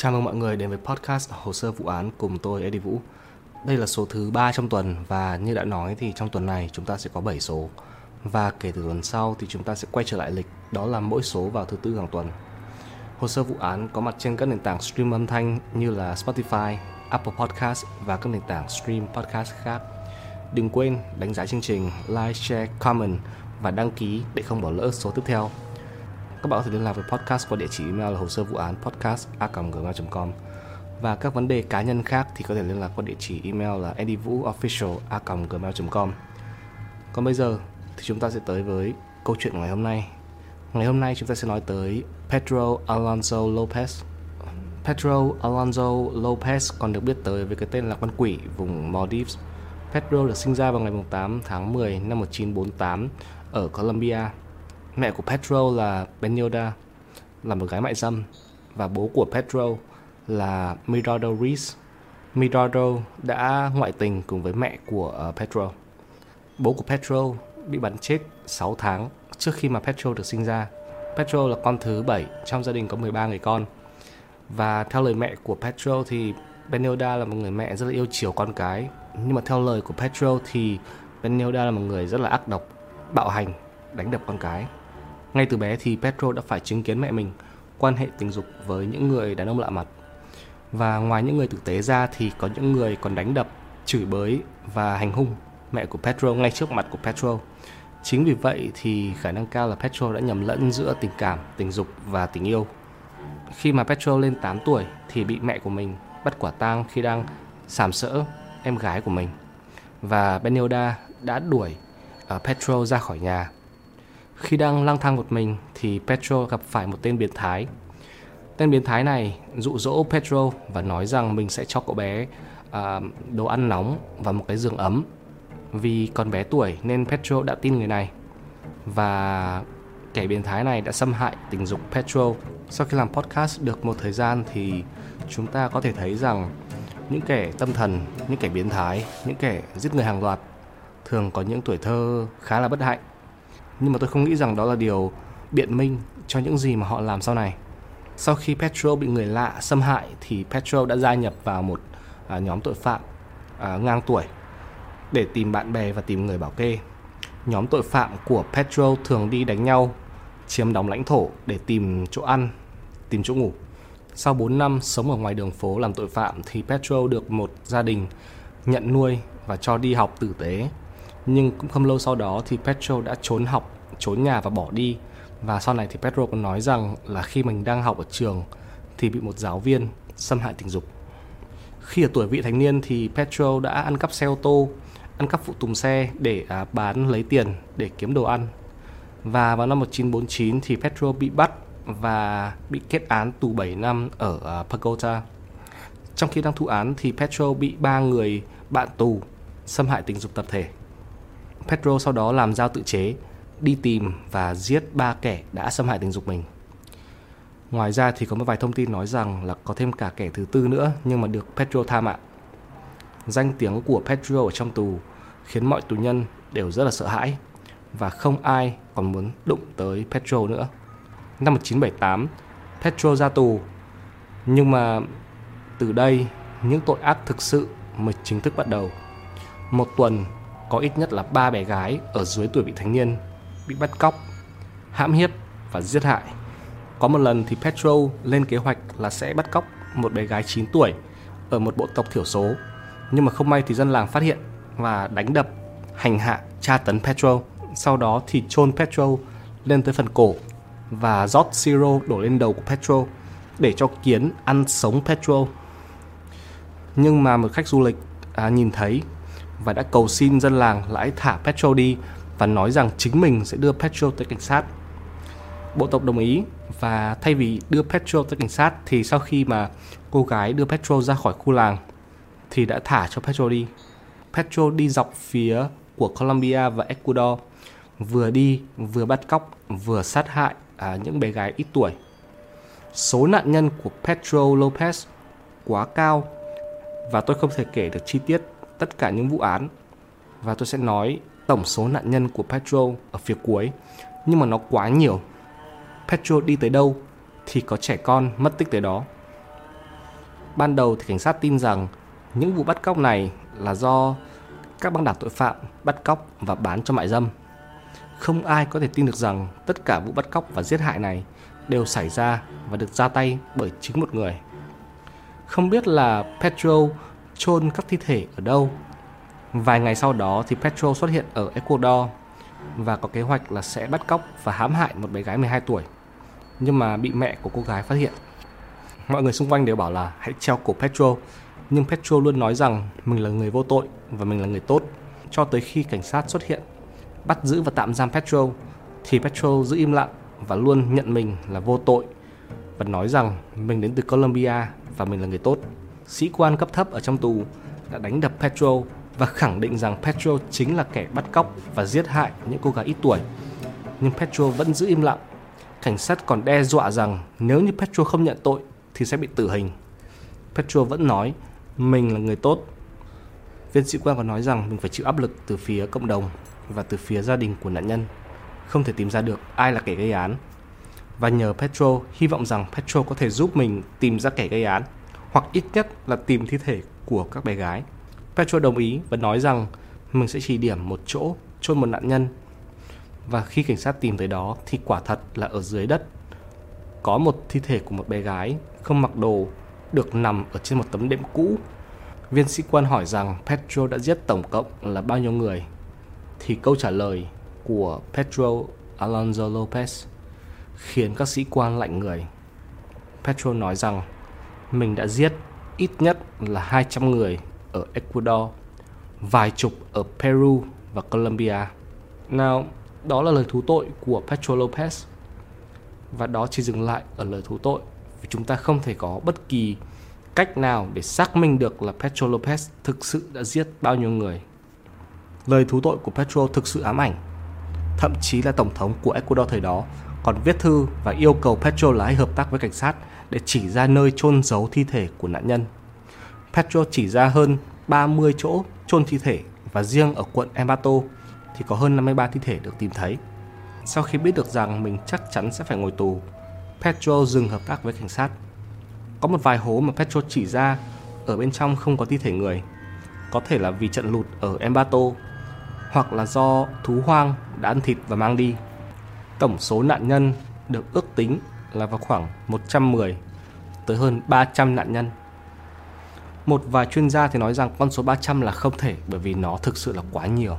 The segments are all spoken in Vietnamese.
Chào mừng mọi người đến với podcast Hồ sơ vụ án cùng tôi Eddie Vũ. Đây là số thứ 3 trong tuần và như đã nói thì trong tuần này chúng ta sẽ có 7 số. Và kể từ tuần sau thì chúng ta sẽ quay trở lại lịch, đó là mỗi số vào thứ tư hàng tuần. Hồ sơ vụ án có mặt trên các nền tảng stream âm thanh như là Spotify, Apple Podcast và các nền tảng stream podcast khác. Đừng quên đánh giá chương trình, like, share, comment và đăng ký để không bỏ lỡ số tiếp theo. Các bạn có thể liên lạc với podcast qua địa chỉ email là hồ sơ vụ án podcast a.gmail.com và các vấn đề cá nhân khác thì có thể liên lạc qua địa chỉ email là eddievooofficial.gmail.com Còn bây giờ thì chúng ta sẽ tới với câu chuyện của ngày hôm nay. Ngày hôm nay chúng ta sẽ nói tới Pedro Alonso Lopez. Pedro Alonso Lopez còn được biết tới với cái tên là con quỷ vùng Maldives. Pedro được sinh ra vào ngày 8 tháng 10 năm 1948 ở Colombia. Mẹ của Pedro là Benilda, là một gái mại dâm và bố của Pedro là Mirador Reese. Mirador đã ngoại tình cùng với mẹ của ờ, uh, Pedro. Bố của Pedro bị bắn chết 6 tháng trước khi mà Pedro được sinh ra. Pedro là con thứ 7 trong gia đình có 13 người con. Và theo lời mẹ của Pedro thì Benilda là một người mẹ rất là yêu chiều con cái. Nhưng mà theo lời của Pedro thì Benilda là một người rất là ác độc, bạo hành, đánh đập con cái. Ngay từ bé thì Pedro đã phải chứng kiến mẹ mình quan hệ tình dục với những người đàn ông lạ mặt. Và ngoài những người tử tế ra thì có những người còn đánh đập, chửi bới và hành hung mẹ của Pedro ngay trước mặt của Pedro. Chính vì vậy thì khả năng cao là Petro đã nhầm lẫn giữa tình cảm, tình dục và tình yêu. Khi mà Petro lên 8 tuổi thì bị mẹ của mình bắt quả tang khi đang sàm sỡ em gái của mình. Và Benilda đã đuổi uh, Petro ra khỏi nhà. Khi đang lang thang một mình thì Petro gặp phải một tên biến thái. Tên biến thái này dụ dỗ Petro và nói rằng mình sẽ cho cậu bé uh, đồ ăn nóng và một cái giường ấm vì còn bé tuổi nên Petro đã tin người này và kẻ biến thái này đã xâm hại tình dục Petro. Sau khi làm podcast được một thời gian thì chúng ta có thể thấy rằng những kẻ tâm thần, những kẻ biến thái, những kẻ giết người hàng loạt thường có những tuổi thơ khá là bất hạnh. Nhưng mà tôi không nghĩ rằng đó là điều biện minh cho những gì mà họ làm sau này. Sau khi Petro bị người lạ xâm hại thì Petro đã gia nhập vào một à, nhóm tội phạm à, ngang tuổi để tìm bạn bè và tìm người bảo kê. Nhóm tội phạm của Petro thường đi đánh nhau, chiếm đóng lãnh thổ để tìm chỗ ăn, tìm chỗ ngủ. Sau 4 năm sống ở ngoài đường phố làm tội phạm thì Petro được một gia đình nhận nuôi và cho đi học tử tế. Nhưng cũng không lâu sau đó thì Petro đã trốn học, trốn nhà và bỏ đi. Và sau này thì Petro còn nói rằng là khi mình đang học ở trường thì bị một giáo viên xâm hại tình dục. Khi ở tuổi vị thành niên thì Petro đã ăn cắp xe ô tô ăn cắp phụ tùng xe để à, bán lấy tiền để kiếm đồ ăn. Và vào năm 1949 thì Petro bị bắt và bị kết án tù 7 năm ở uh, Trong khi đang thụ án thì Petro bị ba người bạn tù xâm hại tình dục tập thể. Pedro sau đó làm dao tự chế, đi tìm và giết ba kẻ đã xâm hại tình dục mình. Ngoài ra thì có một vài thông tin nói rằng là có thêm cả kẻ thứ tư nữa nhưng mà được Pedro tha mạng danh tiếng của Pedro ở trong tù khiến mọi tù nhân đều rất là sợ hãi và không ai còn muốn đụng tới Pedro nữa. Năm 1978, Pedro ra tù, nhưng mà từ đây những tội ác thực sự mới chính thức bắt đầu. Một tuần có ít nhất là ba bé gái ở dưới tuổi vị thành niên bị bắt cóc, hãm hiếp và giết hại. Có một lần thì Petro lên kế hoạch là sẽ bắt cóc một bé gái 9 tuổi ở một bộ tộc thiểu số nhưng mà không may thì dân làng phát hiện và đánh đập, hành hạ, tra tấn Petro. Sau đó thì chôn Petro lên tới phần cổ và rót siro đổ lên đầu của Petro để cho kiến ăn sống Petro. Nhưng mà một khách du lịch à, nhìn thấy và đã cầu xin dân làng là hãy thả Petro đi và nói rằng chính mình sẽ đưa Petro tới cảnh sát. Bộ tộc đồng ý và thay vì đưa Petro tới cảnh sát thì sau khi mà cô gái đưa Petro ra khỏi khu làng thì đã thả cho Petro đi. Petro đi dọc phía của Colombia và Ecuador, vừa đi vừa bắt cóc, vừa sát hại à, những bé gái ít tuổi. Số nạn nhân của Petro Lopez quá cao và tôi không thể kể được chi tiết tất cả những vụ án và tôi sẽ nói tổng số nạn nhân của Petro ở phía cuối nhưng mà nó quá nhiều. Petro đi tới đâu thì có trẻ con mất tích tới đó. Ban đầu thì cảnh sát tin rằng những vụ bắt cóc này là do các băng đảng tội phạm bắt cóc và bán cho mại dâm. Không ai có thể tin được rằng tất cả vụ bắt cóc và giết hại này đều xảy ra và được ra tay bởi chính một người. Không biết là Petro chôn các thi thể ở đâu. Vài ngày sau đó thì Petro xuất hiện ở Ecuador và có kế hoạch là sẽ bắt cóc và hãm hại một bé gái 12 tuổi. Nhưng mà bị mẹ của cô gái phát hiện. Mọi người xung quanh đều bảo là hãy treo cổ Petro, nhưng Petro luôn nói rằng mình là người vô tội và mình là người tốt cho tới khi cảnh sát xuất hiện bắt giữ và tạm giam Petro thì Petro giữ im lặng và luôn nhận mình là vô tội và nói rằng mình đến từ Colombia và mình là người tốt. Sĩ quan cấp thấp ở trong tù đã đánh đập Petro và khẳng định rằng Petro chính là kẻ bắt cóc và giết hại những cô gái ít tuổi. Nhưng Petro vẫn giữ im lặng. Cảnh sát còn đe dọa rằng nếu như Petro không nhận tội thì sẽ bị tử hình. Petro vẫn nói, mình là người tốt. Viên sĩ quan còn nói rằng mình phải chịu áp lực từ phía cộng đồng và từ phía gia đình của nạn nhân. Không thể tìm ra được ai là kẻ gây án. Và nhờ Petro, hy vọng rằng Petro có thể giúp mình tìm ra kẻ gây án hoặc ít nhất là tìm thi thể của các bé gái. Petro đồng ý và nói rằng mình sẽ chỉ điểm một chỗ chôn một nạn nhân. Và khi cảnh sát tìm tới đó thì quả thật là ở dưới đất có một thi thể của một bé gái không mặc đồ, được nằm ở trên một tấm đệm cũ. Viên sĩ quan hỏi rằng Petro đã giết tổng cộng là bao nhiêu người thì câu trả lời của Petro Alonso Lopez khiến các sĩ quan lạnh người. Petro nói rằng mình đã giết ít nhất là 200 người ở Ecuador, vài chục ở Peru và Colombia. Nào, đó là lời thú tội của Petro Lopez. Và đó chỉ dừng lại ở lời thú tội vì chúng ta không thể có bất kỳ cách nào để xác minh được là Petro Lopez thực sự đã giết bao nhiêu người. Lời thú tội của Petro thực sự ám ảnh. Thậm chí là tổng thống của Ecuador thời đó còn viết thư và yêu cầu Petro là hãy hợp tác với cảnh sát để chỉ ra nơi chôn giấu thi thể của nạn nhân. Petro chỉ ra hơn 30 chỗ chôn thi thể và riêng ở quận Embato thì có hơn 53 thi thể được tìm thấy. Sau khi biết được rằng mình chắc chắn sẽ phải ngồi tù, Petro dừng hợp tác với cảnh sát. Có một vài hố mà Petro chỉ ra ở bên trong không có thi thể người. Có thể là vì trận lụt ở Embato hoặc là do thú hoang đã ăn thịt và mang đi. Tổng số nạn nhân được ước tính là vào khoảng 110 tới hơn 300 nạn nhân. Một vài chuyên gia thì nói rằng con số 300 là không thể bởi vì nó thực sự là quá nhiều.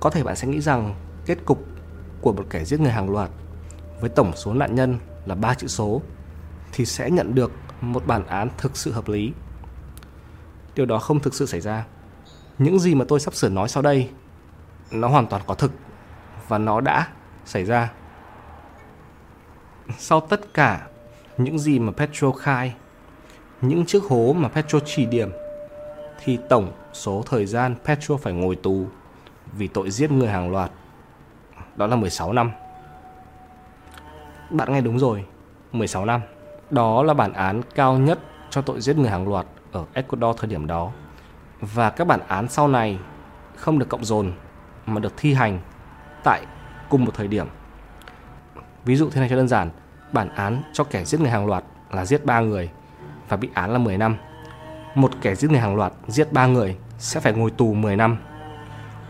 Có thể bạn sẽ nghĩ rằng kết cục của một kẻ giết người hàng loạt với tổng số nạn nhân là ba chữ số thì sẽ nhận được một bản án thực sự hợp lý. Điều đó không thực sự xảy ra. Những gì mà tôi sắp sửa nói sau đây, nó hoàn toàn có thực và nó đã xảy ra. Sau tất cả những gì mà Petro khai, những chiếc hố mà Petro chỉ điểm, thì tổng số thời gian Petro phải ngồi tù vì tội giết người hàng loạt đó là 16 năm. Bạn nghe đúng rồi, 16 năm. Đó là bản án cao nhất cho tội giết người hàng loạt ở Ecuador thời điểm đó. Và các bản án sau này không được cộng dồn mà được thi hành tại cùng một thời điểm. Ví dụ thế này cho đơn giản, bản án cho kẻ giết người hàng loạt là giết 3 người và bị án là 10 năm. Một kẻ giết người hàng loạt giết 3 người sẽ phải ngồi tù 10 năm.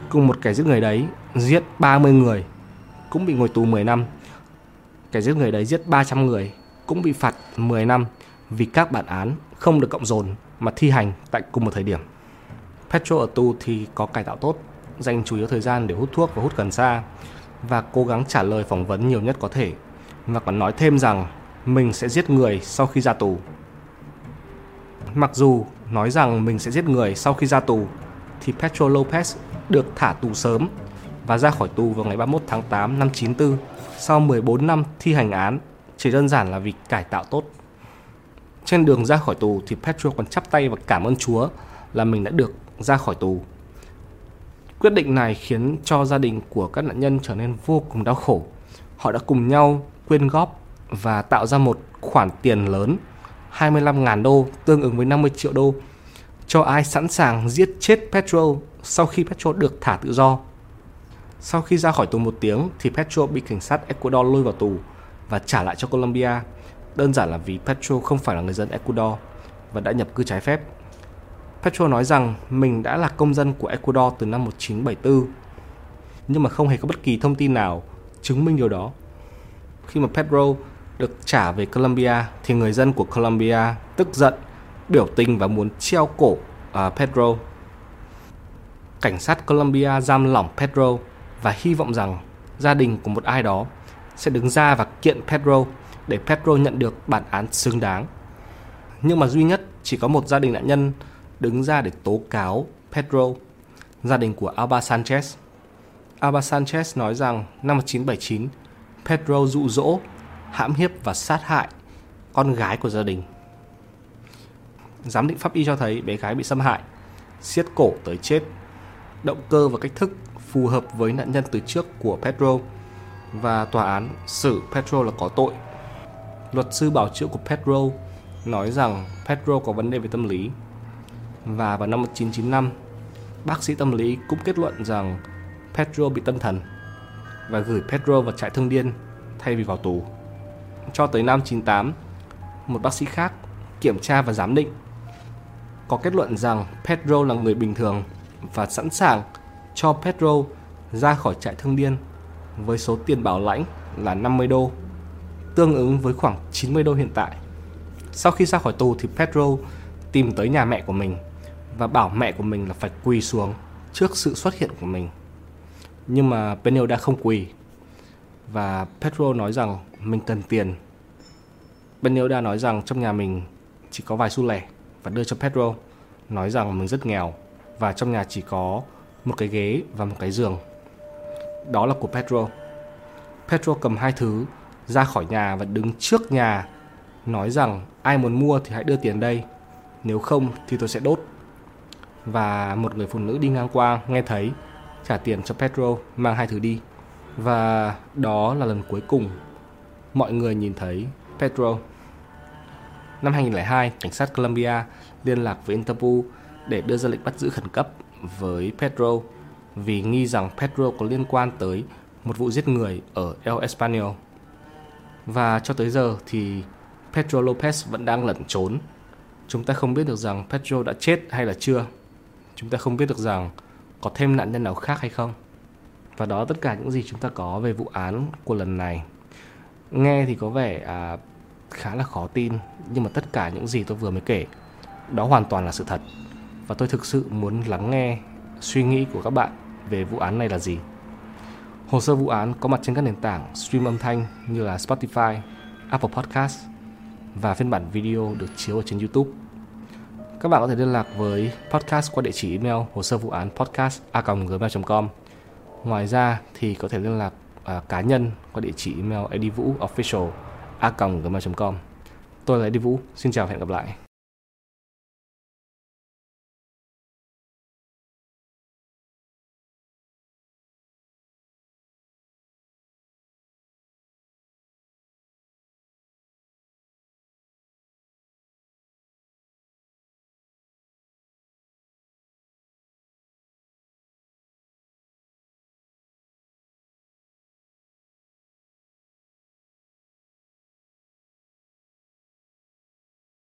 Cùng một kẻ giết người đấy giết 30 người cũng bị ngồi tù 10 năm. Kẻ giết người đấy giết 300 người cũng bị phạt 10 năm vì các bản án không được cộng dồn mà thi hành tại cùng một thời điểm. Petro ở tù thì có cải tạo tốt dành chủ yếu thời gian để hút thuốc và hút cần sa và cố gắng trả lời phỏng vấn nhiều nhất có thể và còn nói thêm rằng mình sẽ giết người sau khi ra tù. Mặc dù nói rằng mình sẽ giết người sau khi ra tù, thì Petro Lopez được thả tù sớm và ra khỏi tù vào ngày 31 tháng 8 năm 94 sau 14 năm thi hành án, chỉ đơn giản là vì cải tạo tốt. Trên đường ra khỏi tù thì Petro còn chắp tay và cảm ơn Chúa là mình đã được ra khỏi tù Quyết định này khiến cho gia đình của các nạn nhân trở nên vô cùng đau khổ. Họ đã cùng nhau quyên góp và tạo ra một khoản tiền lớn 25.000 đô, tương ứng với 50 triệu đô, cho ai sẵn sàng giết chết Petro sau khi Petro được thả tự do. Sau khi ra khỏi tù một tiếng, thì Petro bị cảnh sát Ecuador lôi vào tù và trả lại cho Colombia. Đơn giản là vì Petro không phải là người dân Ecuador và đã nhập cư trái phép. Petro nói rằng mình đã là công dân của Ecuador từ năm 1974, nhưng mà không hề có bất kỳ thông tin nào chứng minh điều đó. Khi mà Pedro được trả về Colombia thì người dân của Colombia tức giận, biểu tình và muốn treo cổ à, uh, Pedro. Cảnh sát Colombia giam lỏng Pedro và hy vọng rằng gia đình của một ai đó sẽ đứng ra và kiện Pedro để Pedro nhận được bản án xứng đáng. Nhưng mà duy nhất chỉ có một gia đình nạn nhân đứng ra để tố cáo Pedro, gia đình của Alba Sanchez. Alba Sanchez nói rằng năm 1979, Pedro dụ dỗ, hãm hiếp và sát hại con gái của gia đình. Giám định pháp y cho thấy bé gái bị xâm hại, siết cổ tới chết. Động cơ và cách thức phù hợp với nạn nhân từ trước của Pedro và tòa án xử Pedro là có tội. Luật sư bảo chữa của Pedro nói rằng Pedro có vấn đề về tâm lý và vào năm 1995, bác sĩ tâm lý cũng kết luận rằng Pedro bị tâm thần và gửi Pedro vào trại thương điên thay vì vào tù. Cho tới năm 98, một bác sĩ khác kiểm tra và giám định có kết luận rằng Pedro là người bình thường và sẵn sàng cho Pedro ra khỏi trại thương điên với số tiền bảo lãnh là 50 đô, tương ứng với khoảng 90 đô hiện tại. Sau khi ra khỏi tù thì Pedro tìm tới nhà mẹ của mình và bảo mẹ của mình là phải quỳ xuống trước sự xuất hiện của mình. Nhưng mà Penel không quỳ và Pedro nói rằng mình cần tiền. Penel nói rằng trong nhà mình chỉ có vài xu lẻ và đưa cho Pedro nói rằng mình rất nghèo và trong nhà chỉ có một cái ghế và một cái giường. Đó là của Pedro. Pedro cầm hai thứ ra khỏi nhà và đứng trước nhà nói rằng ai muốn mua thì hãy đưa tiền đây, nếu không thì tôi sẽ đốt và một người phụ nữ đi ngang qua nghe thấy trả tiền cho Pedro mang hai thứ đi. Và đó là lần cuối cùng mọi người nhìn thấy Pedro. Năm 2002, cảnh sát Colombia liên lạc với Interpol để đưa ra lệnh bắt giữ khẩn cấp với Pedro vì nghi rằng Pedro có liên quan tới một vụ giết người ở El Espanol. Và cho tới giờ thì Pedro Lopez vẫn đang lẩn trốn. Chúng ta không biết được rằng Pedro đã chết hay là chưa chúng ta không biết được rằng có thêm nạn nhân nào khác hay không. Và đó tất cả những gì chúng ta có về vụ án của lần này. Nghe thì có vẻ à, khá là khó tin nhưng mà tất cả những gì tôi vừa mới kể đó hoàn toàn là sự thật. Và tôi thực sự muốn lắng nghe suy nghĩ của các bạn về vụ án này là gì. Hồ sơ vụ án có mặt trên các nền tảng stream âm thanh như là Spotify, Apple Podcast và phiên bản video được chiếu ở trên YouTube các bạn có thể liên lạc với podcast qua địa chỉ email hồ sơ vụ án podcast a gmail.com. Ngoài ra thì có thể liên lạc uh, cá nhân qua địa chỉ email edivuofficial a gmail.com. Tôi là Eddie Vũ, xin chào và hẹn gặp lại.